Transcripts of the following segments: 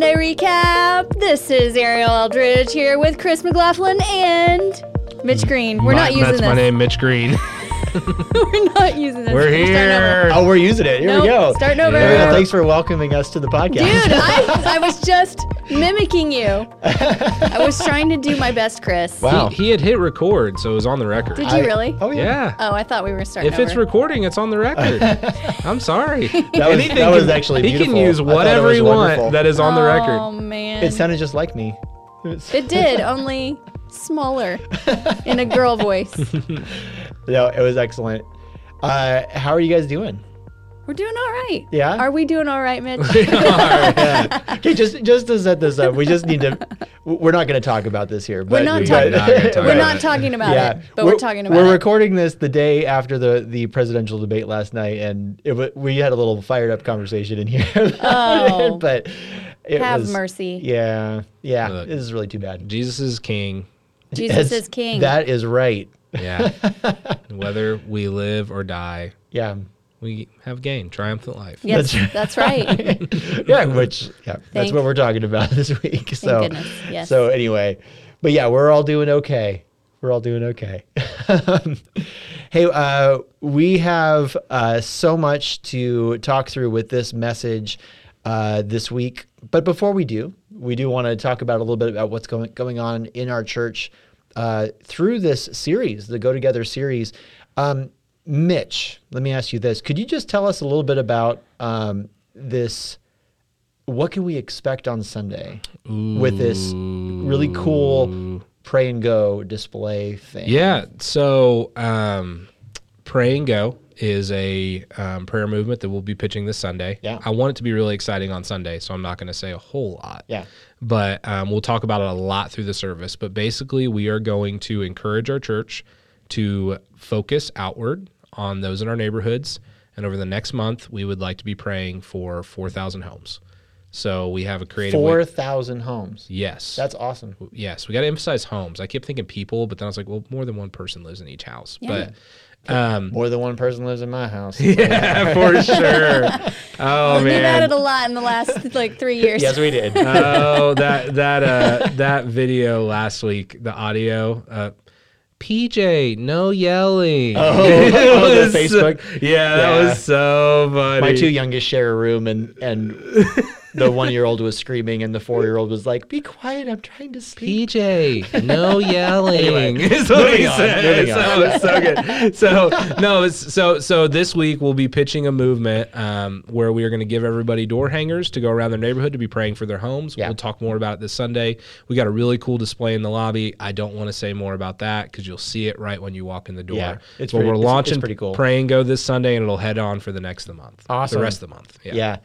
Sunday recap. This is Ariel Eldridge here with Chris McLaughlin and Mitch Green. We're My- not using That's this. my name, Mitch Green. We're not using this. We're starting over. here. Oh, we're using it. Here Nope, we go. starting over. Ariel, Yeah. thanks for welcoming us to the podcast. Dude, I, I was just mimicking you. I was trying to do my best, Chris. Wow. He, he had hit record, so it was on the record. Did you really? Oh yeah. yeah. Oh, I thought we were starting if it's recording, it's on the record. I'm sorry. That was, Anything that was can- actually He beautiful. can use I thought it whatever he wants that is on the record. Oh man. It sounded just like me. It It did, only smaller in a girl voice. no, it was excellent. Uh, how are you guys doing? We're doing all right. Yeah? Are we doing all right, Mitch? yeah. Okay, just just to set this up, we just need to. We're not going to talk about this here. But, not but- talking- Not talk We're about not talking about yeah, it, but we're, talking about We're it. recording this the day after the the presidential debate last night, and it we had a little fired up conversation in here. about Oh. it, but it Have was, mercy. Yeah, yeah. Look. this is really too bad. Jesus is king. Jesus That's- is king. That is right. Yeah. Whether we live or die, Yeah. We have gained triumphant life. yes, That's that's right. yeah, which yeah, that's what we're talking about this week. so, goodness, yes. so anyway, but yeah, we're all doing okay. We're all doing okay. hey, uh, we have uh, so much to talk through with this message uh, this week. But before we do, we do want to talk about a little bit about what's going going on in our church uh, through this series, the Go Together series. Um, Mitch, let me ask you this: Could you just tell us a little bit about um, this? What can we expect on Sunday with this really cool pray and go display thing? Yeah. So, um, Pray and Go is a um, prayer movement that we'll be pitching this Sunday. Yeah. I want it to be really exciting on Sunday, so I'm not going to say a whole lot. Yeah. But um, we'll talk about it a lot through the service. But basically, we are going to encourage our church to focus outward on those in our neighborhoods. And over the next month, we would like to be praying for 4,000 homes. So we have a creative Four thousand homes. Yes. That's awesome. yes, we got to emphasize homes. I kept thinking people, but then I was like, well, more than one person lives in each house. Yeah. But um, More than one person lives in my house. yeah, for sure. Oh We've man. added a lot in the last like three years. yes, we did. oh, that that uh that video last week, the audio. Uh, PJ, no yelling. Oh, oh, was Facebook? yeah, that Yeah. was so funny. my two youngest share a room, and and the one year old was screaming, and the four year old was like, "Be quiet, I'm trying to sleep." PJ, no yelling. Anyway, is what he on, said. so it's so good. So no, it's, so so this week we'll be pitching a movement um, where we are going to give everybody door hangers to go around their neighborhood to be praying for their homes. Yeah. We'll talk more about it this Sunday. We got a really cool display in the lobby. I don't want to say more about that because you'll see it right when you walk in the door. Yeah, it's but pretty- we're it's- it's launching pretty cool. Pray and Go this Sunday, and it'll head on for the next of the month. Awesome. The rest of the month. Yeah. Yeah.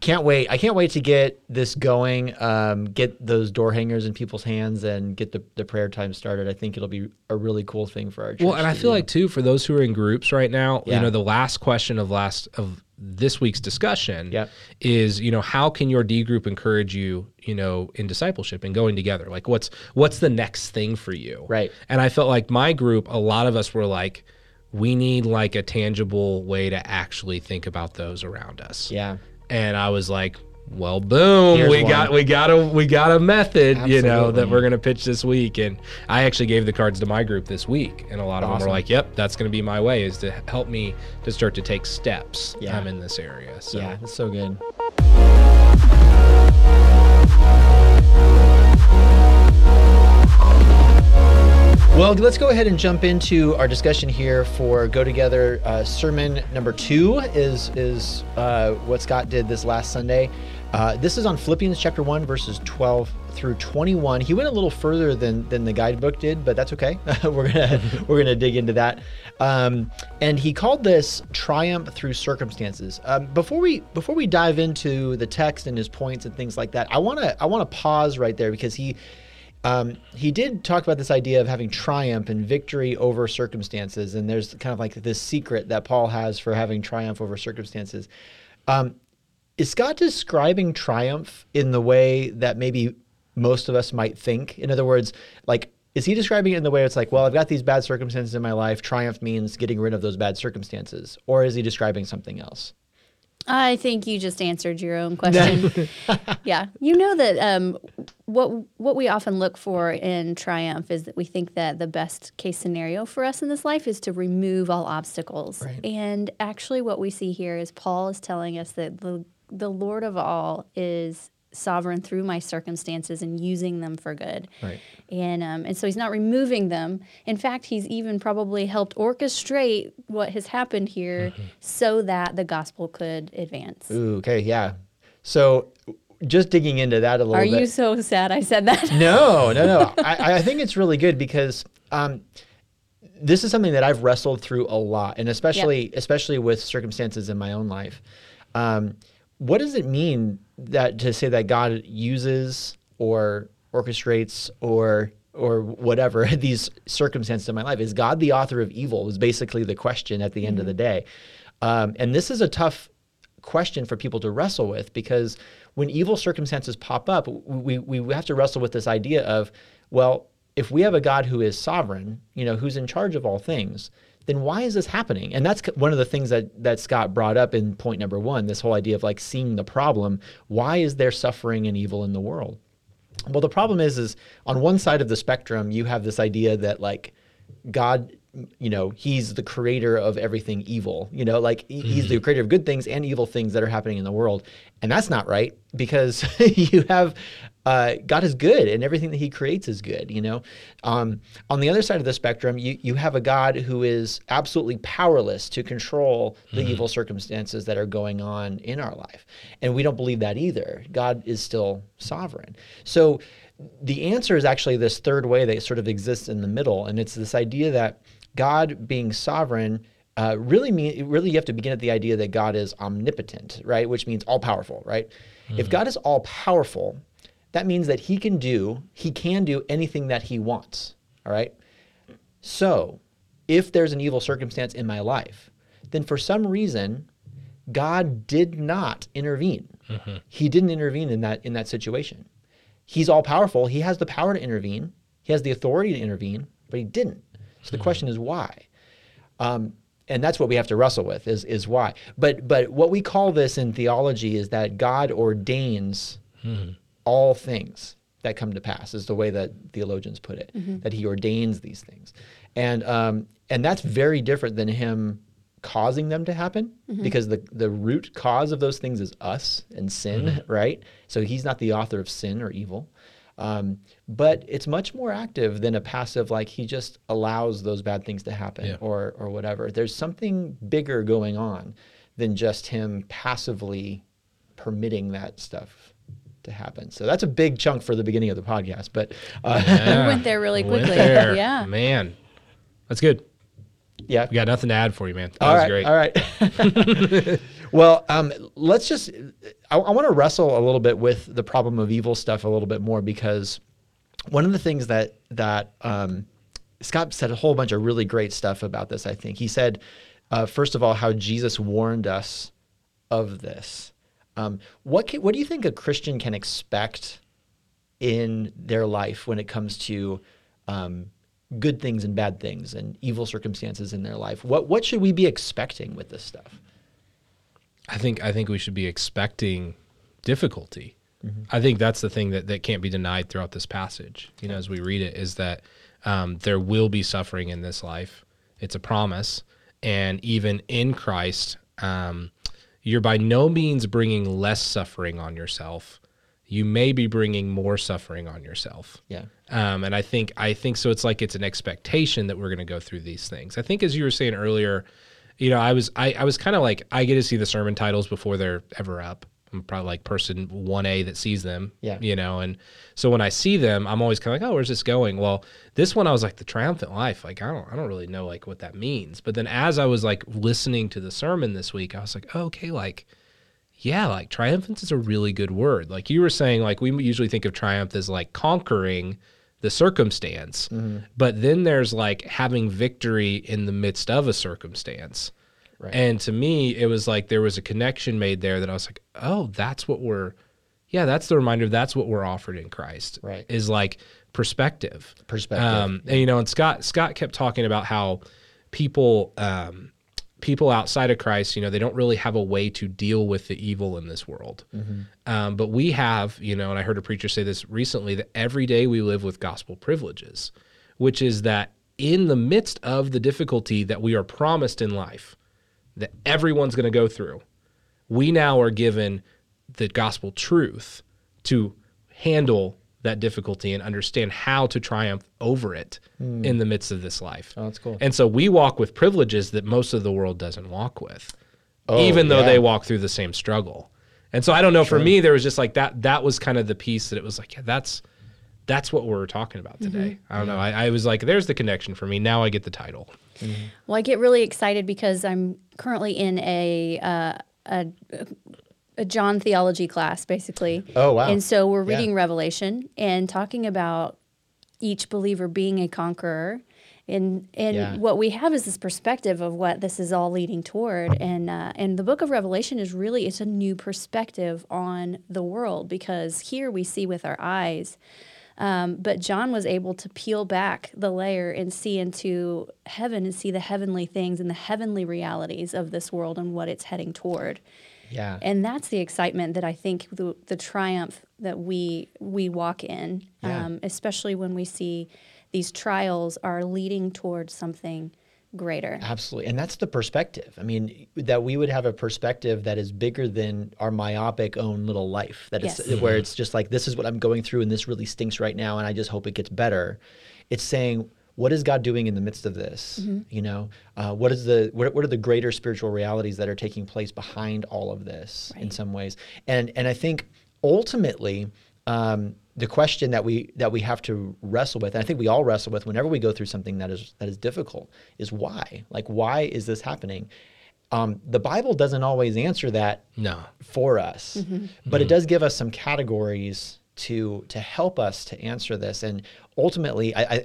Can't wait. I can't wait to get this going, um, get those door hangers in people's hands and get the, the prayer time started. I think it'll be a really cool thing for our church. Well, and I feel do. like too for those who are in groups right now, Yeah. you know, the last question of last of this week's discussion Yep. is, you know, how can your D group encourage you, you know, in discipleship and going together? Like what's what's the next thing for you? Right. And I felt like my group, a lot of us were like, we need like a tangible way to actually think about those around us. Yeah. And I was like, well, boom, Here's we one. got we got a we got a method, you know, that we're gonna pitch this week. And I actually gave the cards to my group this week, and a lot of them were like, "Yep, that's gonna be my way is to help me to start to take steps Yeah. um, in this area." So Yeah, that's so good. Well, let's go ahead and jump into our discussion here for Go Together. Uh, sermon number two is is uh, what Scott did this last Sunday. Uh, this is on Philippians chapter one, verses twelve through twenty-one. He went a little further than than the guidebook did, but that's okay. we're gonna we're gonna dig into that. Um, and he called this triumph through circumstances. Um, before we before we dive into the text and his points and things like that, I wanna I wanna pause right there because he um, he did talk about this idea of having triumph and victory over circumstances, and there's kind of like this secret that Paul has for having triumph over circumstances. Um, is Scott describing triumph in the way that maybe most of us might think? In other words, like, is he describing it in the way it's like, well, I've got these bad circumstances in my life. Triumph means getting rid of those bad circumstances, or is he describing something else? I think you just answered your own question. yeah, you know that um, what what we often look for in triumph is that we think that the best case scenario for us in this life is to remove all obstacles. Right. And actually, what we see here is Paul is telling us that the the Lord of all is sovereign through my circumstances and using them for good. Right. And um, and so he's not removing them. In fact, he's even probably helped orchestrate what has happened here so that the gospel could advance. Ooh, okay, yeah. So just digging into that a little Are bit. Are you so sad I said that? No, no, no. I, I think it's really good because um, this is something that I've wrestled through a lot, and especially especially with circumstances in my own life. Um, what does it mean that to say that God uses or orchestrates or or whatever these circumstances in my life? Is God the author of evil? Was basically the question at the end of the day, um, and this is a tough question for people to wrestle with because when evil circumstances pop up, we, we have to wrestle with this idea of, well, if we have a God who is sovereign, you know, who's in charge of all things, then why is this happening? And that's one of the things that that Scott brought up in point number one, this whole idea of like seeing the problem. Why is there suffering and evil in the world? Well, the problem is, is on one side of the spectrum, you have this idea that like God, you know, He's the creator of everything evil. You know, like he- He's the creator of good things and evil things that are happening in the world, and that's not right because you have uh, God is good and everything that He creates is good. You know, um, on the other side of the spectrum, you you have a God who is absolutely powerless to control the evil circumstances that are going on in our life, and we don't believe that either. God is still sovereign. So the answer is actually this third way that sort of exists in the middle, and it's this idea that God being sovereign uh, really mean really you have to begin at the idea that God is omnipotent, right? Which means all powerful, right? If God is all powerful, that means that He can do He can do anything that He wants. All right. So, if there's an evil circumstance in my life, then for some reason, God did not intervene. He didn't intervene in that in that situation. He's all powerful. He has the power to intervene. He has the authority to intervene, but he didn't. So the question is why? Um, and that's what we have to wrestle with is is why. But but what we call this in theology is that God ordains all things that come to pass is the way that theologians put it. That He ordains these things, and um, and that's very different than Him causing them to happen because the the root cause of those things is us and sin, right? So He's not the author of sin or evil. Um, but it's much more active than a passive, like he just allows those bad things to happen Yeah. or or whatever. There's something bigger going on than just him passively permitting that stuff to happen. So that's a big chunk for the beginning of the podcast. But uh, Yeah. went there really Went quickly. there. Yeah. Man. That's good. yeah, We got nothing to add for you, man. That All was right, great. All right. well, um, let's just. I, I want to wrestle a little bit with the problem of evil stuff a little bit more because one of the things that that um, Scott said a whole bunch of really great stuff about this. I think he said, uh, first of all, how Jesus warned us of this. Um, what can, what do you think a Christian can expect in their life when it comes to um, good things and bad things and evil circumstances in their life? What what should we be expecting with this stuff? I think I think we should be expecting difficulty. Mm-hmm. I think that's the thing that, that can't be denied throughout this passage. You know, as we read it, is that um, there will be suffering in this life. It's a promise, and even in Christ, um, you're by no means bringing less suffering on yourself. You may be bringing more suffering on yourself. Yeah. Um, and I think I think so. It's like it's an expectation that we're going to go through these things. I think as you were saying earlier, you know, I was I, I was kind of like I get to see the sermon titles before they're ever up. I'm probably like person one A that sees them. Yeah. You know, and so when I see them, I'm always kind of like, oh, where's this going? Well, this one I was like the triumphant life. Like I don't I don't really know like what that means. But then as I was like listening to the sermon this week, I was like, oh, okay, like yeah, like triumphant is a really good word. Like you were saying, like we usually think of triumph as like conquering the circumstance, but then there's like having victory in the midst of a circumstance. Right. And to me, it was like there was a connection made there that I was like, oh, that's what we're, yeah, that's the reminder. That's what we're offered in Christ. Right. Is like perspective. Perspective, Um, and you know, and Scott Scott kept talking about how people um, people outside of Christ, you know, they don't really have a way to deal with the evil in this world. Um, but we have, you know, and I heard a preacher say this recently that every day we live with gospel privileges, which is that in the midst of the difficulty that we are promised in life, that everyone's going to go through, we now are given the gospel truth to handle that difficulty and understand how to triumph over it hmm. in the midst of this life. Oh, that's cool. And so we walk with privileges that most of the world doesn't walk with, Oh, even though yeah. they walk through the same struggle. And so I don't know. For me, there was just like that. That was kind of the piece that it was like, yeah, that's that's what we're talking about today. Mm-hmm. I don't know. I, I was like, there's the connection for me. Now I get the title. Mm-hmm. Well, I get really excited because I'm currently in a uh, a, a John theology class, basically. Oh, wow. And so we're Yeah. reading Revelation and talking about each believer being a conqueror. And and Yeah. what we have is this perspective of what this is all leading toward. And uh, and the book of Revelation is really it's a new perspective on the world because here we see with our eyes. Um, but John was able to peel back the layer and see into heaven and see the heavenly things and the heavenly realities of this world and what it's heading toward. Yeah. And that's the excitement that I think the, the triumph that we we walk in, Yeah. um, especially when we see these trials are leading towards something greater. Absolutely. And that's the perspective. I mean, that we would have a perspective that is bigger than our myopic own little life. That it's Yes. where it's just like this is what I'm going through and this really stinks right now and I just hope it gets better. It's saying what is God doing in the midst of this? You know, uh, what is the what, what are the greater spiritual realities that are taking place behind all of this in some ways? And and I think ultimately um, the question that we that we have to wrestle with, and I think we all wrestle with whenever we go through something that is that is difficult, is why? Like, why is this happening? Um, the Bible doesn't always answer that No. for us, but it does give us some categories to to help us to answer this. And ultimately, I I,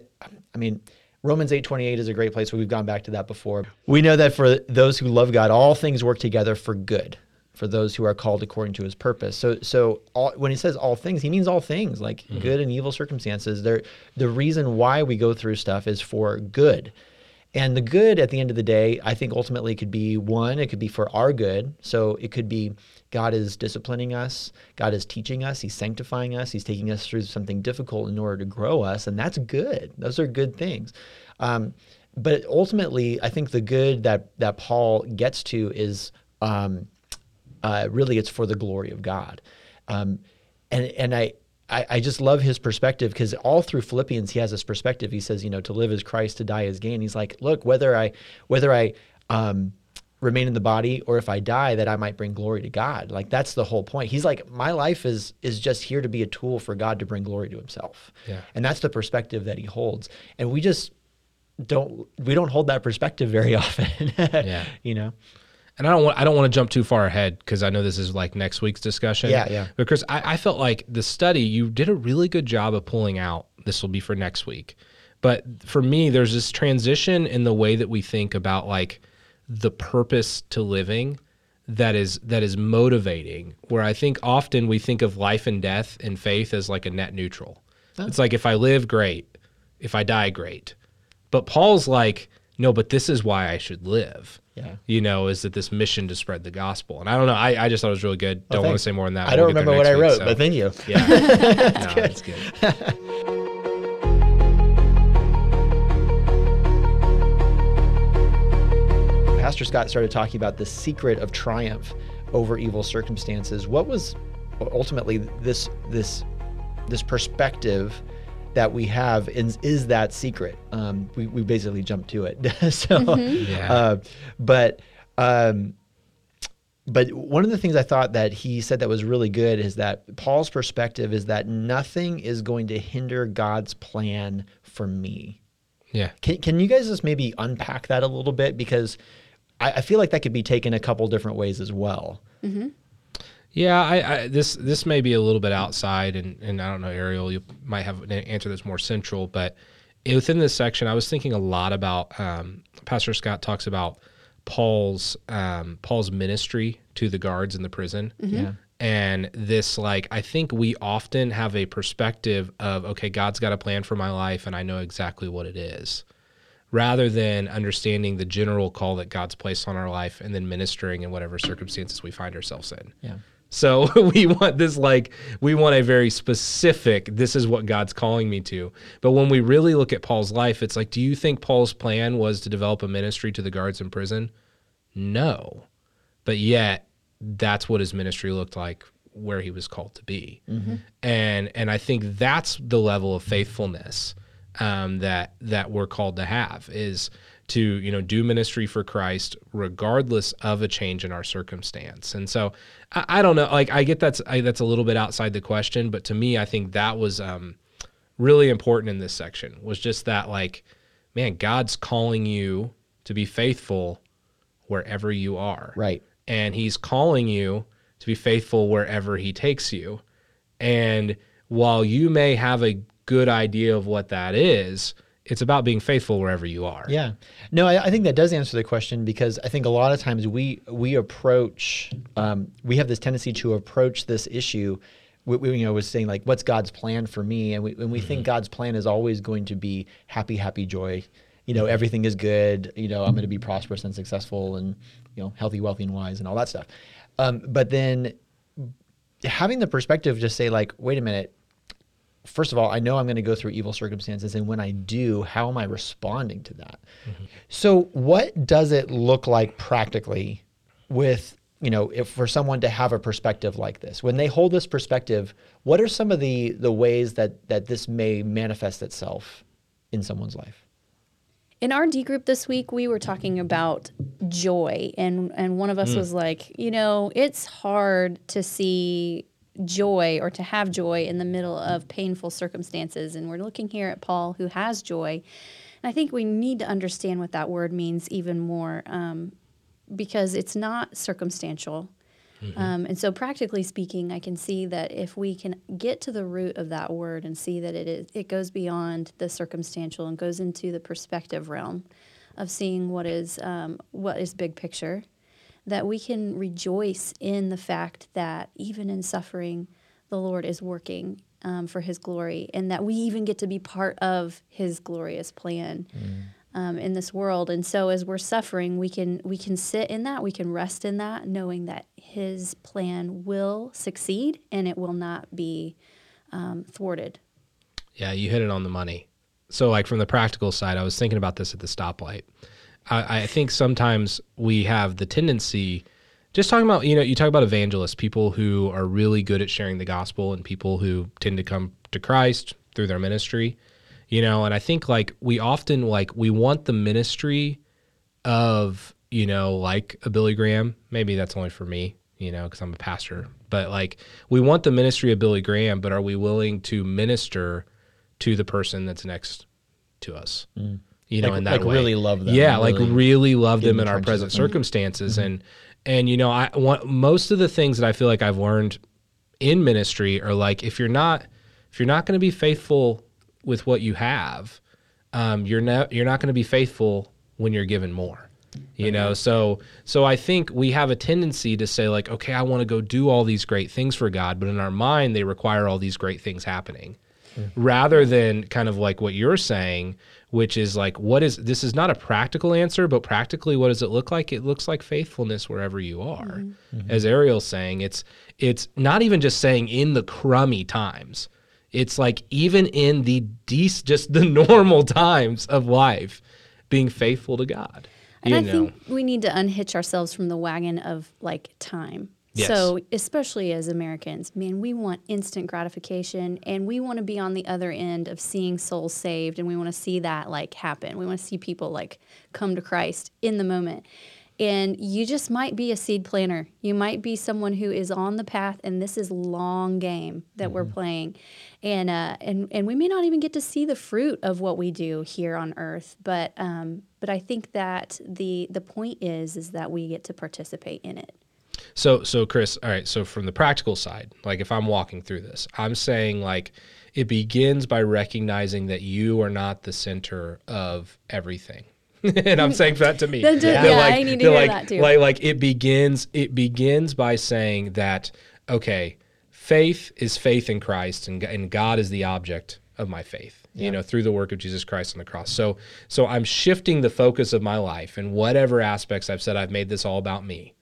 I mean. Romans 8:28 is a great place where we've gone back to that before. We know that for those who love God, all things work together for good for those who are called according to his purpose. So so all, when he says all things, he means all things, like mm-hmm. good and evil circumstances. They're, the reason why we go through stuff is for good. And the good at the end of the day, I think ultimately could be one, it could be for our good. So it could be God is disciplining us, God is teaching us, He's sanctifying us, He's taking us through something difficult in order to grow us. And that's good. Those are good things. Um, but ultimately, I think the good that, that Paul gets to is um, uh, really it's for the glory of God. Um, and and I, I, I just love his perspective because all through Philippians he has this perspective. He says, you know, to live is Christ, to die is gain. He's like, look, whether I whether I um, remain in the body or if I die, that I might bring glory to God. Like that's the whole point. He's like, my life is is just here to be a tool for God to bring glory to Himself. Yeah. And that's the perspective that he holds. And we just don't we don't hold that perspective very often. Yeah. You know. And I don't want I don't want to jump too far ahead because I know this is like next week's discussion. Yeah, yeah. Because I, I felt like the study you did a really good job of pulling out. This will be for next week, but for me, there's this transition in the way that we think about like the purpose to living that is that is motivating. Where I think often we think of life and death and faith as like a net neutral. It's like if I live, great. If I die, great. But Paul's like, no, but this is why I should live. Yeah. You know, is that this mission to spread the gospel? And I don't know. I, I just thought it was really good. Oh, don't want to say more than that. I don't there remember what I wrote, week, but thank you. so- yeah, no, it's good. Pastor Scott started talking about the secret of triumph over evil circumstances. What was ultimately this this this perspective that we have is, is that secret? Um, we, we basically jumped to it. so, Yeah. uh, but um, but one of the things I thought that he said that was really good is that Paul's perspective is that nothing is going to hinder God's plan for me. Yeah. Can, can you guys just maybe unpack that a little bit? Because I, I feel like that could be taken a couple different ways as well. Yeah, I, I this this may be a little bit outside, and, and I don't know, Ariel, you might have an answer that's more central, but within this section, I was thinking a lot about um, Pastor Scott talks about Paul's um, Paul's ministry to the guards in the prison, Yeah. and this like I think we often have a perspective of okay, God's got a plan for my life, and I know exactly what it is. Rather than understanding the general call that God's placed on our life and then ministering in whatever circumstances we find ourselves in. Yeah. So we want this like we want a very specific this is what God's calling me to. But when we really look at Paul's life, it's like do you think Paul's plan was to develop a ministry to the guards in prison? No. But yet that's what his ministry looked like where he was called to be. Mm-hmm. And and I think that's the level of faithfulness um, that that we're called to have is to you know do ministry for Christ regardless of a change in our circumstance. And so I, I don't know, like I get that's I, that's a little bit outside the question, but to me, I think that was um, really important in this section was just that like, man, God's calling you to be faithful wherever you are, Right. and He's calling you to be faithful wherever He takes you. And while you may have a good idea of what that is, it's about being faithful wherever you are. Yeah. No, I, I think that does answer the question because I think a lot of times we we approach um, we have this tendency to approach this issue. We, we, you know, was saying like, what's God's plan for me? And we, and we think God's plan is always going to be happy, happy, joy. You know, everything is good. You know, I'm going to be prosperous and successful, and you know, healthy, wealthy, and wise, and all that stuff. Um, but then having the perspective, to say like, wait a minute, first of all, I know I'm going to go through evil circumstances. And when I do, how am I responding to that? Mm-hmm. So, what does it look like practically with, you know, if for someone to have a perspective like this? When they hold this perspective, what are some of the, the ways that, that this may manifest itself in someone's life? In our D group this week, we were talking about joy, and and one of us mm. was like, you know, it's hard to see joy or to have joy in the middle of painful circumstances, and we're looking here at Paul who has joy, and I think we need to understand what that word means even more, um, because it's not circumstantial. Um, and so, practically speaking, I can see that if we can get to the root of that word and see that it is, it goes beyond the circumstantial and goes into the perspective realm of seeing what is um, what is big picture, that we can rejoice in the fact that even in suffering, the Lord is working um, for His glory, and that we even get to be part of His glorious plan um, in this world. And so, as we're suffering, we can we can sit in that, we can rest in that, knowing that His plan will succeed and it will not be um, thwarted. Yeah, you hit it on the money. So, like from the practical side, I was thinking about this at the stoplight. I, I think sometimes we have the tendency, just talking about, you know, you talk about evangelists, people who are really good at sharing the gospel and people who tend to come to Christ through their ministry, you know, and I think like we often like we want the ministry of, you know, like a Billy Graham. Maybe that's only for me, you know, because I'm a pastor. But like we want the ministry of Billy Graham, but are we willing to minister to the person that's next to us? Mm. You know, Like- in that like way. really love them, Yeah, like really really love them in our present them. circumstances, and and you know, I want most of the things that I feel like I've learned in ministry are like if you're not if you're not going to be faithful with what you have, um, you're not you're not going to be faithful when you're given more. You know, so so I think we have a tendency to say like, okay, I want to go do all these great things for God, but in our mind they require all these great things happening. Rather than kind of like what you're saying, which is like what is this is not a practical answer, but practically what does it look like? It looks like faithfulness wherever you are. Mm-hmm. Mm-hmm. As Ariel's saying, it's it's not even just saying in the crummy times. It's like even in the dec- just the normal times of life, being faithful to God. And you I know, think we need to unhitch ourselves from the wagon of like time. Yes. So, especially as Americans, man, we want instant gratification and we want to be on the other end of seeing souls saved and we want to see that like happen. We want to see people like come to Christ in the moment. And you just might be a seed planter. You might be someone who is on the path, and this is long game that we're playing, and uh, and and we may not even get to see the fruit of what we do here on Earth. But um, but I think that the the point is is that we get to participate in it. So, so Chris, all right. So, from the practical side, like if I'm walking through this, I'm saying like it begins by recognizing that you are not the center of everything. and I'm saying that to me. That, yeah, like, I need to hear like, that too. Like, like it begins. It begins by saying that okay, faith is faith in Christ, and and God is the object of my faith. you know, through the work of Jesus Christ on the cross. So so I'm shifting the focus of my life and whatever aspects I've said I've made this all about me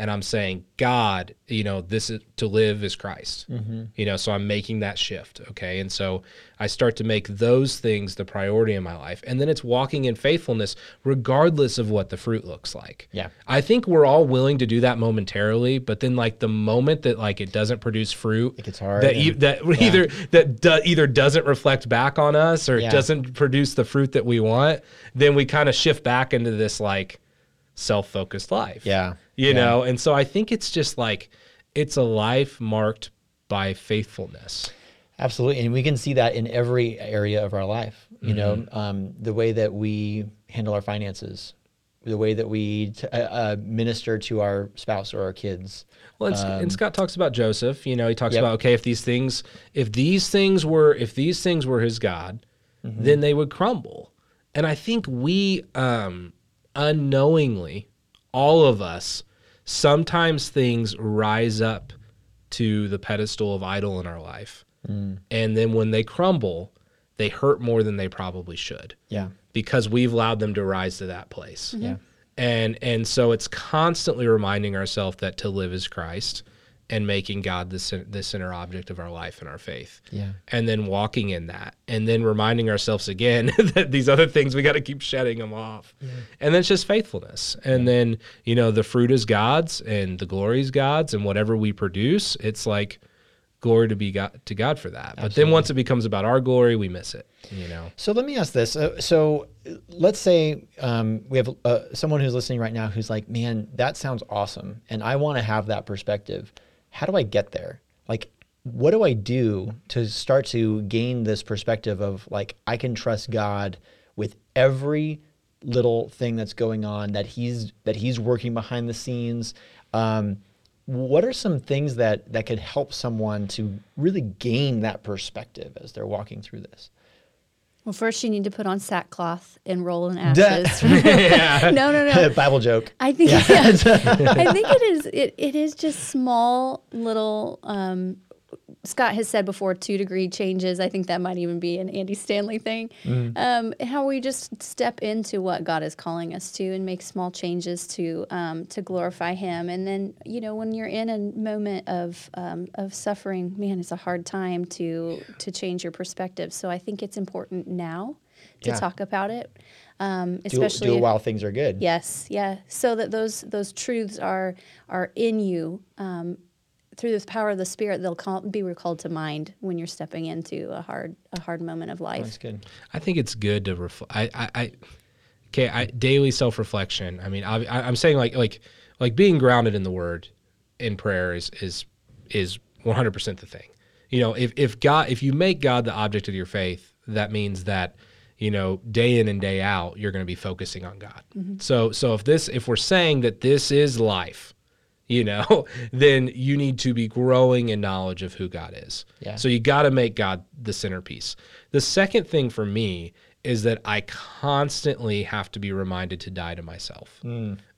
and I'm saying, God, you know, this is to live is Christ. Mm-hmm. You know, so I'm making that shift. Okay. And so I start to make those things the priority in my life. And then it's walking in faithfulness, regardless of what the fruit looks like. Yeah. I think we're all willing to do that momentarily, but then like the moment that like it doesn't produce fruit, It gets hard That, and- that either that do, either doesn't reflect back on us or Yeah. it doesn't produce the fruit that we want, then we kind of shift back into this like self-focused life Yeah. you Yeah. know and so i think it's just like it's a life marked by faithfulness Absolutely, and we can see that in every area of our life. You know, Mm-hmm. um, the way that we handle our finances, the way that we t- uh, uh, minister to our spouse or our kids. well and, Sc- and scott talks about joseph you know he talks Um, Yep. about okay if these things if these things were if these things were his god Mm-hmm. then they would crumble and i think we um unknowingly all of us sometimes things rise up to the pedestal of idol in our life. Mm. and then when they crumble they hurt more than they probably should. Yeah, because we've allowed them to rise to that place. yeah, And and so it's constantly reminding ourselves that to live is Christ and making God the cen- the center object of our life and our faith. yeah, And then walking in that and then reminding ourselves again that these other things we got to keep shedding them off. And then it's just faithfulness. And then, you know, the fruit is God's and the glory is God's and whatever we produce, it's like glory to be God to God for that. But then once it becomes about our glory, we miss it, you know. So let me ask this. Uh, so let's say um, we have uh, someone who's listening right now who's like, man, that sounds awesome. And I want to have that perspective. How do I get there? Like, what do I do to start to gain this perspective of like, I can trust God with every little thing that's going on that he's that he's working behind the scenes um, what are some things that that could help someone to really gain that perspective as they're walking through this Well, first you need to put on sackcloth and roll in ashes. no, no, no. Bible joke. I think yeah. I think it is it, it is just small little um, Scott has said before two degree changes. I think that might even be an Andy Stanley thing. Um, how we just step into what God is calling us to and make small changes to um, to glorify Him. And then you know when you're in a moment of um, of suffering, man, it's a hard time to to change your perspective. So I think it's important now to Yeah. talk about it, um, especially do it if- while things are good. Yes, yeah. So that those those truths are are in you um, through the power of the Spirit. They'll call, be recalled to mind when you're stepping into a hard a hard moment of life. That's good. I think it's good to reflect. I, I, I, okay, I, daily self reflection. I mean, I, I'm saying like, like, like being grounded in the Word, in prayer is is is 100 percent the thing. You know, if if God, if you make God the object of your faith, that means that you know day in and day out you're going to be focusing on God. Mm-hmm. So so if this if we're saying that this is life, you know, then you need to be growing in knowledge of who God is. Yeah. So you got to make God the centerpiece. The second thing for me is that I constantly have to be reminded to die to myself.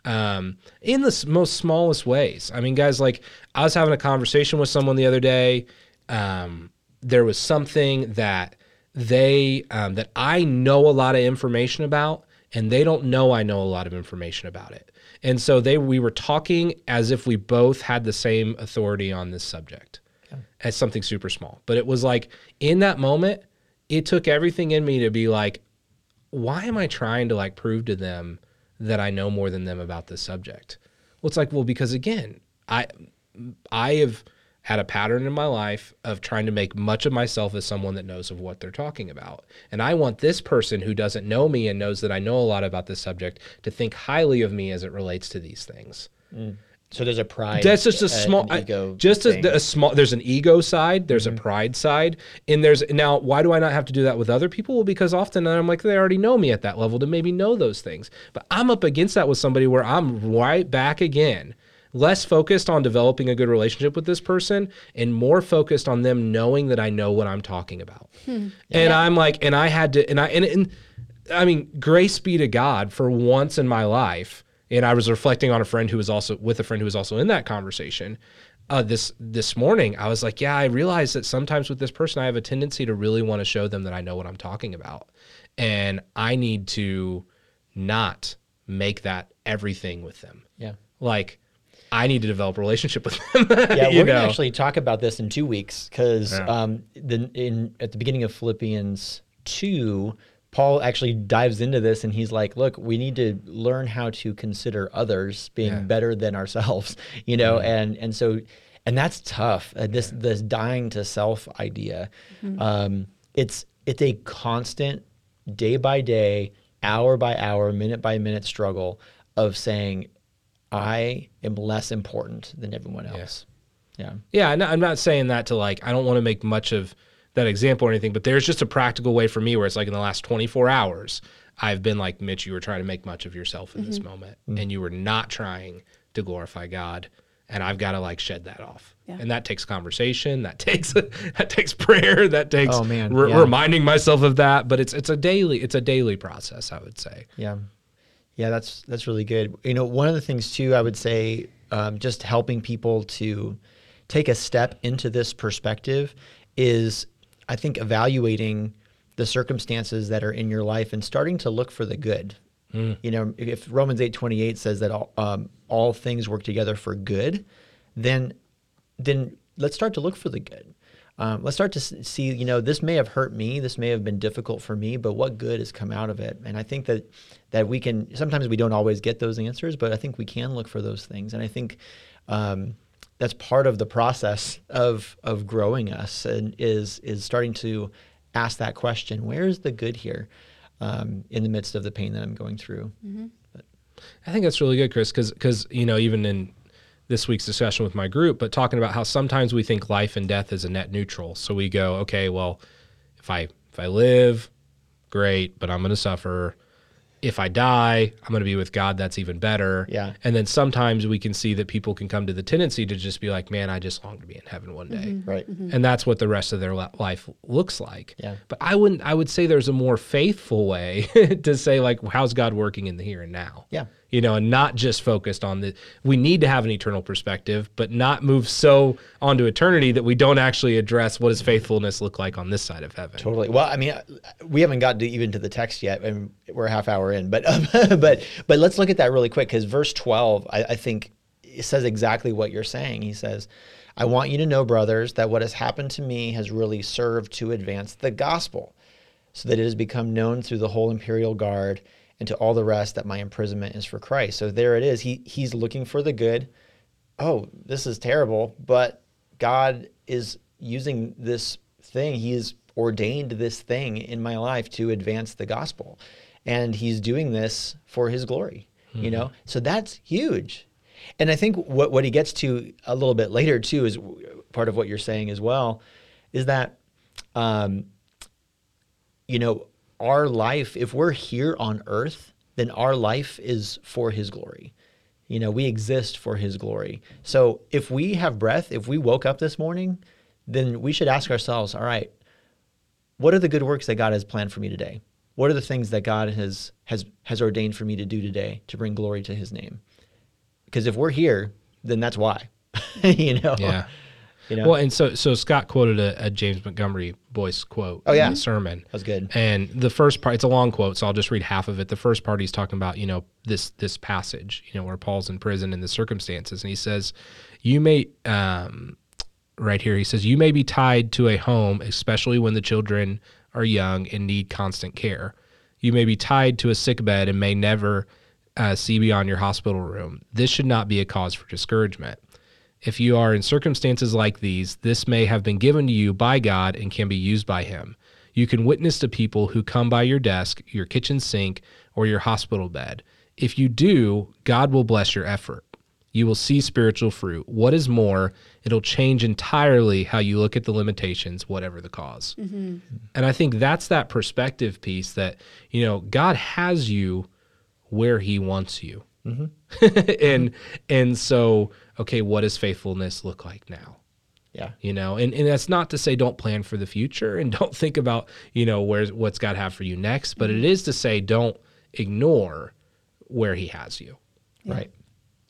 Um, in the most smallest ways. I mean, guys, like I was having a conversation with someone the other day. Um, there was something that they um, that I know a lot of information about, and they don't know I know a lot of information about it. And so they we were talking as if we both had the same authority on this subject as something super small. But it was like in that moment, it took everything in me to be like, why am I trying to like prove to them that I know more than them about this subject? Well, it's like, well, because again, I I have had a pattern in my life of trying to make much of myself as someone that knows of what they're talking about. And I want this person who doesn't know me and knows that I know a lot about this subject to think highly of me as it relates to these things. So there's a pride. That's just a small, I- ego. just a, a small. There's an ego side. There's Mm-hmm. a pride side, and there's now. Why do I not have to do that with other people? Well, because often I'm like they already know me at that level to maybe know those things. But I'm up against that with somebody where I'm right back again, less focused on developing a good relationship with this person and more focused on them knowing that I know what I'm talking about. And I'm like, and I had to, and I and, and I mean, grace be to God for once in my life. And I was reflecting on a friend who was also with a friend who was also in that conversation. uh, this this morning, I was like, yeah, I realized that sometimes with this person, I have a tendency to really want to show them that I know what I'm talking about, and I need to not make that everything with them. Yeah. Like, I need to develop a relationship with them. Yeah, we're gonna actually talk about this in two weeks because Yeah. um, the in at the beginning of Philippians two, Paul actually dives into this and he's like, "Look, we need to learn how to consider others being Yeah. better than ourselves," you know, and and so and that's tough. Uh, this this dying to self idea, um, it's it's a constant, day by day, hour by hour, minute by minute struggle of saying, "I am less important than everyone else." Yeah. Yeah, I'm not, I'm not saying that to like, I don't want to make much of that example or anything, but there's just a practical way for me where it's like in the last 24 hours, I've been like, Mitch, you were trying to make much of yourself in this mm-hmm. moment mm-hmm. and you were not trying to glorify God. And I've got to like shed that off. Yeah. And that takes conversation. That takes, that takes prayer. That takes Oh, man, re- yeah. reminding myself of that. But it's, it's a daily, it's a daily process, I would say. Yeah, yeah, that's that's really good. You know, one of the things too, I would say, um, just helping people to take a step into this perspective is, I think, evaluating the circumstances that are in your life and starting to look for the good. You know, if Romans eight twenty eight says that all, um, all things work together for good, then then let's start to look for the good. Um, let's start to see, you know, this may have hurt me, this may have been difficult for me, but what good has come out of it? And I think that that we can. Sometimes we don't always get those answers, but I think we can look for those things. And I think um, that's part of the process of of growing us, and is is starting to ask that question: Where is the good here? Um, in the midst of the pain that I'm going through. I think that's really good, Chris, because because you know even in this week's discussion with my group, but talking about how sometimes we think life and death is a net neutral. So we go, okay, well, if I if I live, great, but I'm going to suffer. If I die, I'm going to be with God. That's even better. Yeah. And then sometimes we can see that people can come to the tendency to just be like, man, I just long to be in heaven one day mm-hmm. Right. Mm-hmm. and that's what the rest of their life looks like. Yeah. But I wouldn't. I would say there's a more faithful way to say like, how's God working in the here and now? Yeah. You know, and not just focused on the. We need to have an eternal perspective, but not move so onto eternity that we don't actually address what does faithfulness look like on this side of heaven. Totally. Well, I mean, we haven't gotten to even to the text yet, and we're a half hour in. But um, but but let's look at that really quick because verse twelve, I, I think, it says exactly what you're saying. He says, "I want you to know, brothers, that what has happened to me has really served to advance the gospel, so that it has become known through the whole imperial guard and to all the rest that my imprisonment is for Christ." So there it is. He he's looking for the good. Oh, this is terrible, but God is using this thing. He has ordained this thing in my life to advance the gospel. And he's doing this for his glory, you know? So that's huge. And I think what, what he gets to a little bit later, too, is part of what you're saying as well, is that, um, you know, our life, if we're here on earth, then our life is for his glory. You know, we exist for his glory. So if we have breath, if we woke up this morning, then we should ask ourselves, all right, what are the good works that God has planned for me today? What are the things that God has has has ordained for me to do today to bring glory to his name? Because if we're here, then that's why. you know. Yeah. You know. Well, and so so Scott quoted a, a James Montgomery Boice quote Oh, yeah? in the sermon. That was good. And the first part, it's a long quote, so I'll just read half of it. The first part, he's talking about, you know, this this passage, you know, where Paul's in prison and the circumstances, and he says, "You may." Um, right here, he says, "You may be tied to a home, especially when the children are young and need constant care. You may be tied to a sick bed and may never uh, see beyond your hospital room. This should not be a cause for discouragement." If you are in circumstances like these, this may have been given to you by God and can be used by Him. You can witness to people who come by your desk, your kitchen sink, or your hospital bed. If you do, God will bless your effort. You will see spiritual fruit. What is more, it'll change entirely how you look at the limitations, whatever the because mm-hmm. And I think that's that perspective piece that, you know, God has you where He wants you. Mm-hmm. and and so okay what does faithfulness look like now Yeah. you know and, and that's not to say don't plan for the future and don't think about you know where's what's god have for you next but it mm-hmm. is to say don't ignore where he has you Right.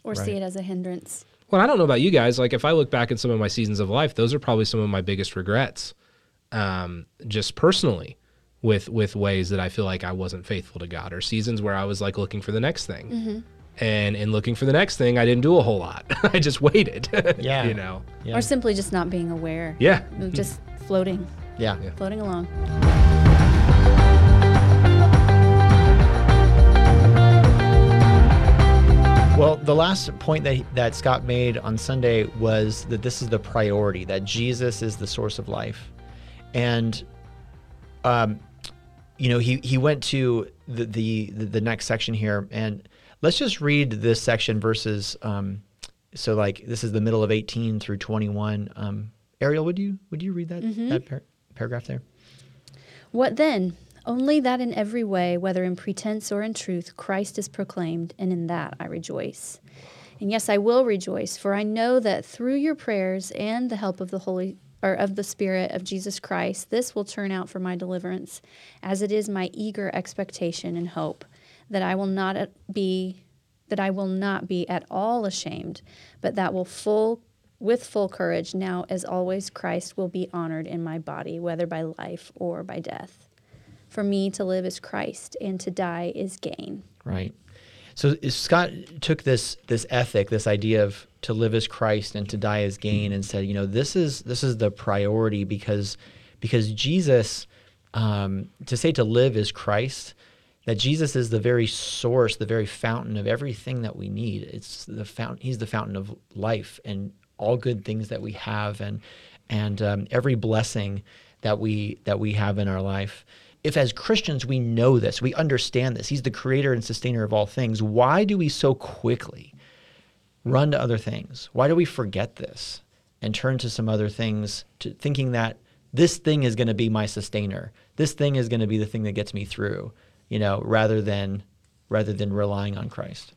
or see it as a hindrance. Well, I don't know about you guys. Like, if I look back at some of my seasons of life, those are probably some of my biggest regrets, um, just personally, with with ways that I feel like I wasn't faithful to God, or seasons where I was like looking for the next thing, mm-hmm. And in looking for the next thing, I didn't do a whole lot. I just waited. Yeah. you know. Yeah. Or simply just not being aware. Yeah. Just floating, yeah. floating along. Well, the last point that that Scott made on Sunday was that this is the priority that Jesus is the source of life, and, um, you know, he he went to the the the next section here, and let's just read this section verses. Um, so like this is the middle of eighteen through twenty one. Um, Ariel, would you would you read that that par- paragraph there? What then? Only that in every way, whether in pretense or in truth, Christ is proclaimed, and in that I rejoice. And yes, I will rejoice, for I know that through your prayers and the help of the Holy or of the Spirit of Jesus Christ, this will turn out for my deliverance, as it is my eager expectation and hope that I will not be that I will not be at all ashamed, but that will full with full courage now as always Christ will be honored in my body, whether by life or by death. For me to live is Christ, and to die is gain. Right. So Scott took this this ethic, this idea of to live as Christ and to die as gain, and said, you know, this is this is the priority because because Jesus, um, to say to live is Christ, that Jesus is the very source, the very fountain of everything that we need. It's the fountain. He's the fountain of life and all good things that we have, and and um, every blessing that we that we have in our life. If as Christians we know this, we understand this, He's the creator and sustainer of all things. Why do we so quickly run to other things? Why do we forget this and turn to some other things, to thinking that this thing is going to be my sustainer, this thing is going to be the thing that gets me through, you know, rather than rather than relying on Christ.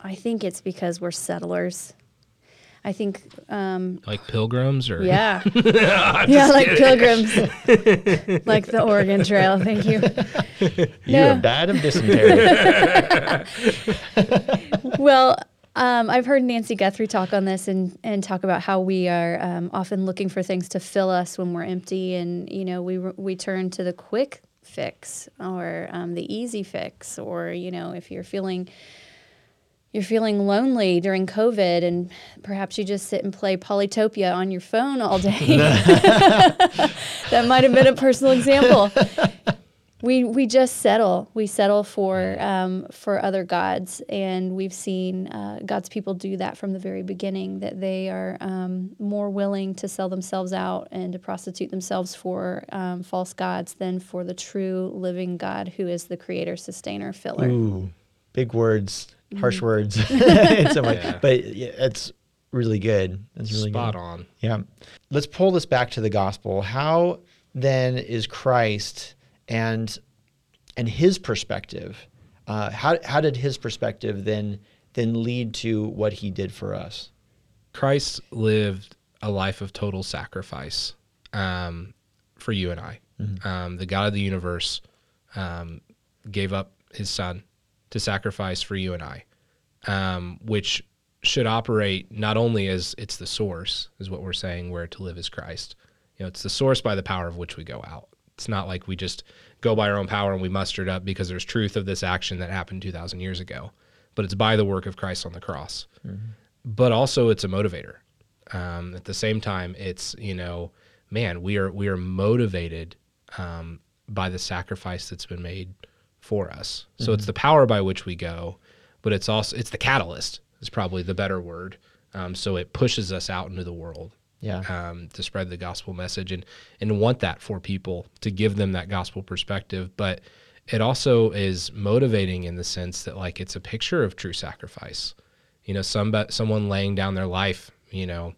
I think it's because we're settlers. I think, um, Like pilgrims or yeah, yeah, like pilgrims, like the Oregon Trail. Thank you. You No. are bad of dysentery. well, um, I've heard Nancy Guthrie talk on this and, and talk about how we are um, often looking for things to fill us when we're empty, and you know we we turn to the quick fix or um, the easy fix, or you know if you're feeling you're feeling lonely during COVID, and perhaps you just sit and play Polytopia on your phone all day. that might have been a personal example. We we just settle. We settle for um, for other gods, and we've seen uh, God's people do that from the very beginning. That they are um, more willing to sell themselves out and to prostitute themselves for um, false gods than for the true living God, who is the Creator, Sustainer, Filler. Ooh, big words, Mm-hmm. harsh words. in some way. Yeah. But yeah, it's really good. It's really spot good. on. Yeah. Let's pull this back to the gospel. How then is Christ and and his perspective? Uh, how how did his perspective then then lead to what he did for us? Christ lived a life of total sacrifice um, for you and I. Um, the God of the universe um, gave up his son to sacrifice for you and I, um, which should operate not only as it's the source, is what we're saying, where to live is Christ. You know, it's the source by the power of which we go out. It's not like we just go by our own power and we muster it up because there's truth of this action that happened 2,000 years ago, but it's by the work of Christ on the cross but also it's a motivator. Um, at the same time, it's you know, man, we are we are motivated um, by the sacrifice that's been made for us. So it's the power by which we go, but it's also it's the catalyst is probably the better word. Um, so it pushes us out into the world Yeah. um, to spread the gospel message and and want that for people to give them that gospel perspective but it also is motivating in the sense that like it's a picture of true sacrifice you know some someone laying down their life you know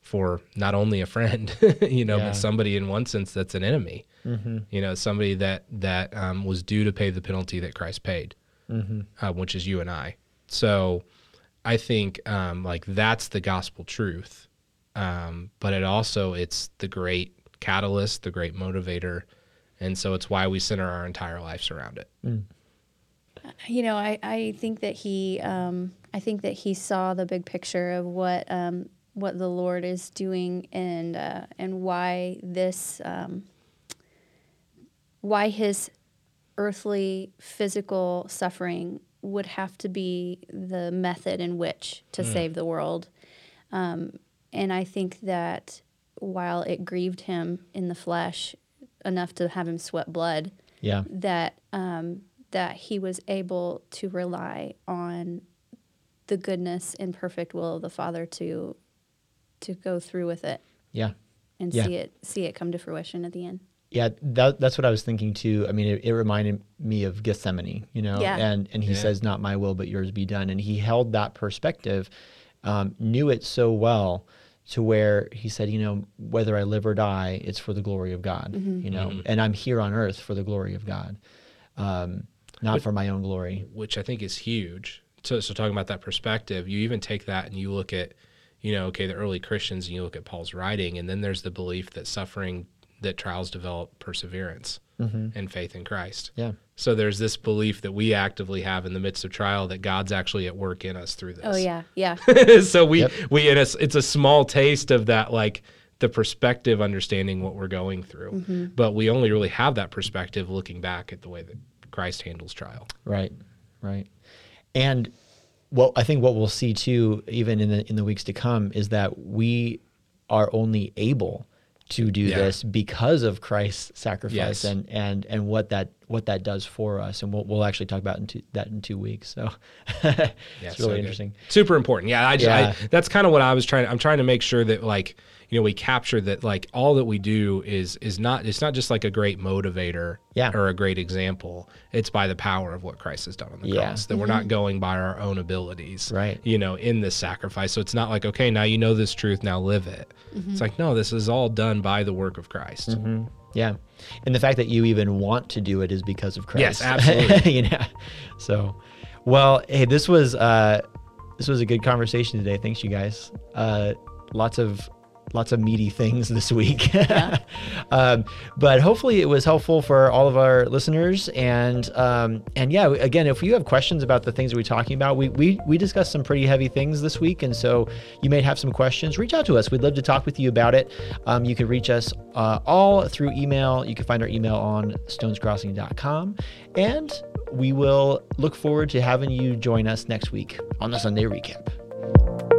for not only a friend you know Yeah. but somebody in one sense that's an enemy Mm-hmm. you know somebody that that um, was due to pay the penalty that christ paid Mm-hmm. uh, which is you and I. So I think um, like that's the gospel truth, um, but it also it's the great catalyst, the great motivator, and so it's why we center our entire lives around it. You know, I, I think that he um, I think that he saw the big picture of what um, what the Lord is doing and uh, and why this um, why his earthly physical suffering would have to be the method in which to save the world. Um, and I think that while it grieved him in the flesh enough to have him sweat blood, Yeah. that um, that he was able to rely on the goodness and perfect will of the Father to to go through with it Yeah. and Yeah. see it see it come to fruition at the end. Yeah, that, that's what I was thinking too. I mean, it, it reminded me of Gethsemane, you know, Yeah. and and he Yeah. says, "Not my will, but yours be done." And he held that perspective, um, knew it so well, to where he said, "You know, whether I live or die, it's for the glory of God." You know, and I'm here on earth for the glory of God, um, not for my own glory. which I think is huge. So, so talking about that perspective, you even take that and you look at, you know, okay, the early Christians, and you look at Paul's writing, and then there's the belief that suffering, that trials develop perseverance and faith in Christ. Yeah, So there's this belief that we actively have in the midst of trial that God's actually at work in us through this. Oh yeah, yeah, so we Yep. we in a, it's a small taste of that like the perspective understanding what we're going through Mm-hmm. but we only really have that perspective looking back at the way that christ handles trial Right, right. And well, I think what we'll see too, even in the in the weeks to come, is that we are only able to do Yeah. this because of Christ's sacrifice Yes. and and and what that what that does for us. And we'll we'll actually talk about in two, that in two weeks. So Yeah, it's so really good. interesting. super important yeah i just Yeah. I, that's kind of what i was trying i'm trying to make sure that like you know we capture that like all that we do is is not it's not just like a great motivator Yeah. or a great example it's by the power of what christ has done on the Yeah. cross that we're not going by our own abilities Right. you know in this sacrifice so it's not like okay now you know this truth now live it it's like no this is all done by the work of christ Mm-hmm. Yeah, and the fact that you even want to do it is because of Christ. Yes, absolutely. you know, so well, hey, this was uh, this was a good conversation today. Thanks, you guys. Uh, lots of lots of meaty things this week. um, but hopefully it was helpful for all of our listeners. And um, and yeah, again, if you have questions about the things that we're talking about, we, we we discussed some pretty heavy things this week, and so you may have some questions. Reach out to us. We'd love to talk with you about it. Um, you can reach us uh, all through email. You can find our email on stonescrossing.com, and we will look forward to having you join us next week on the Sunday recap.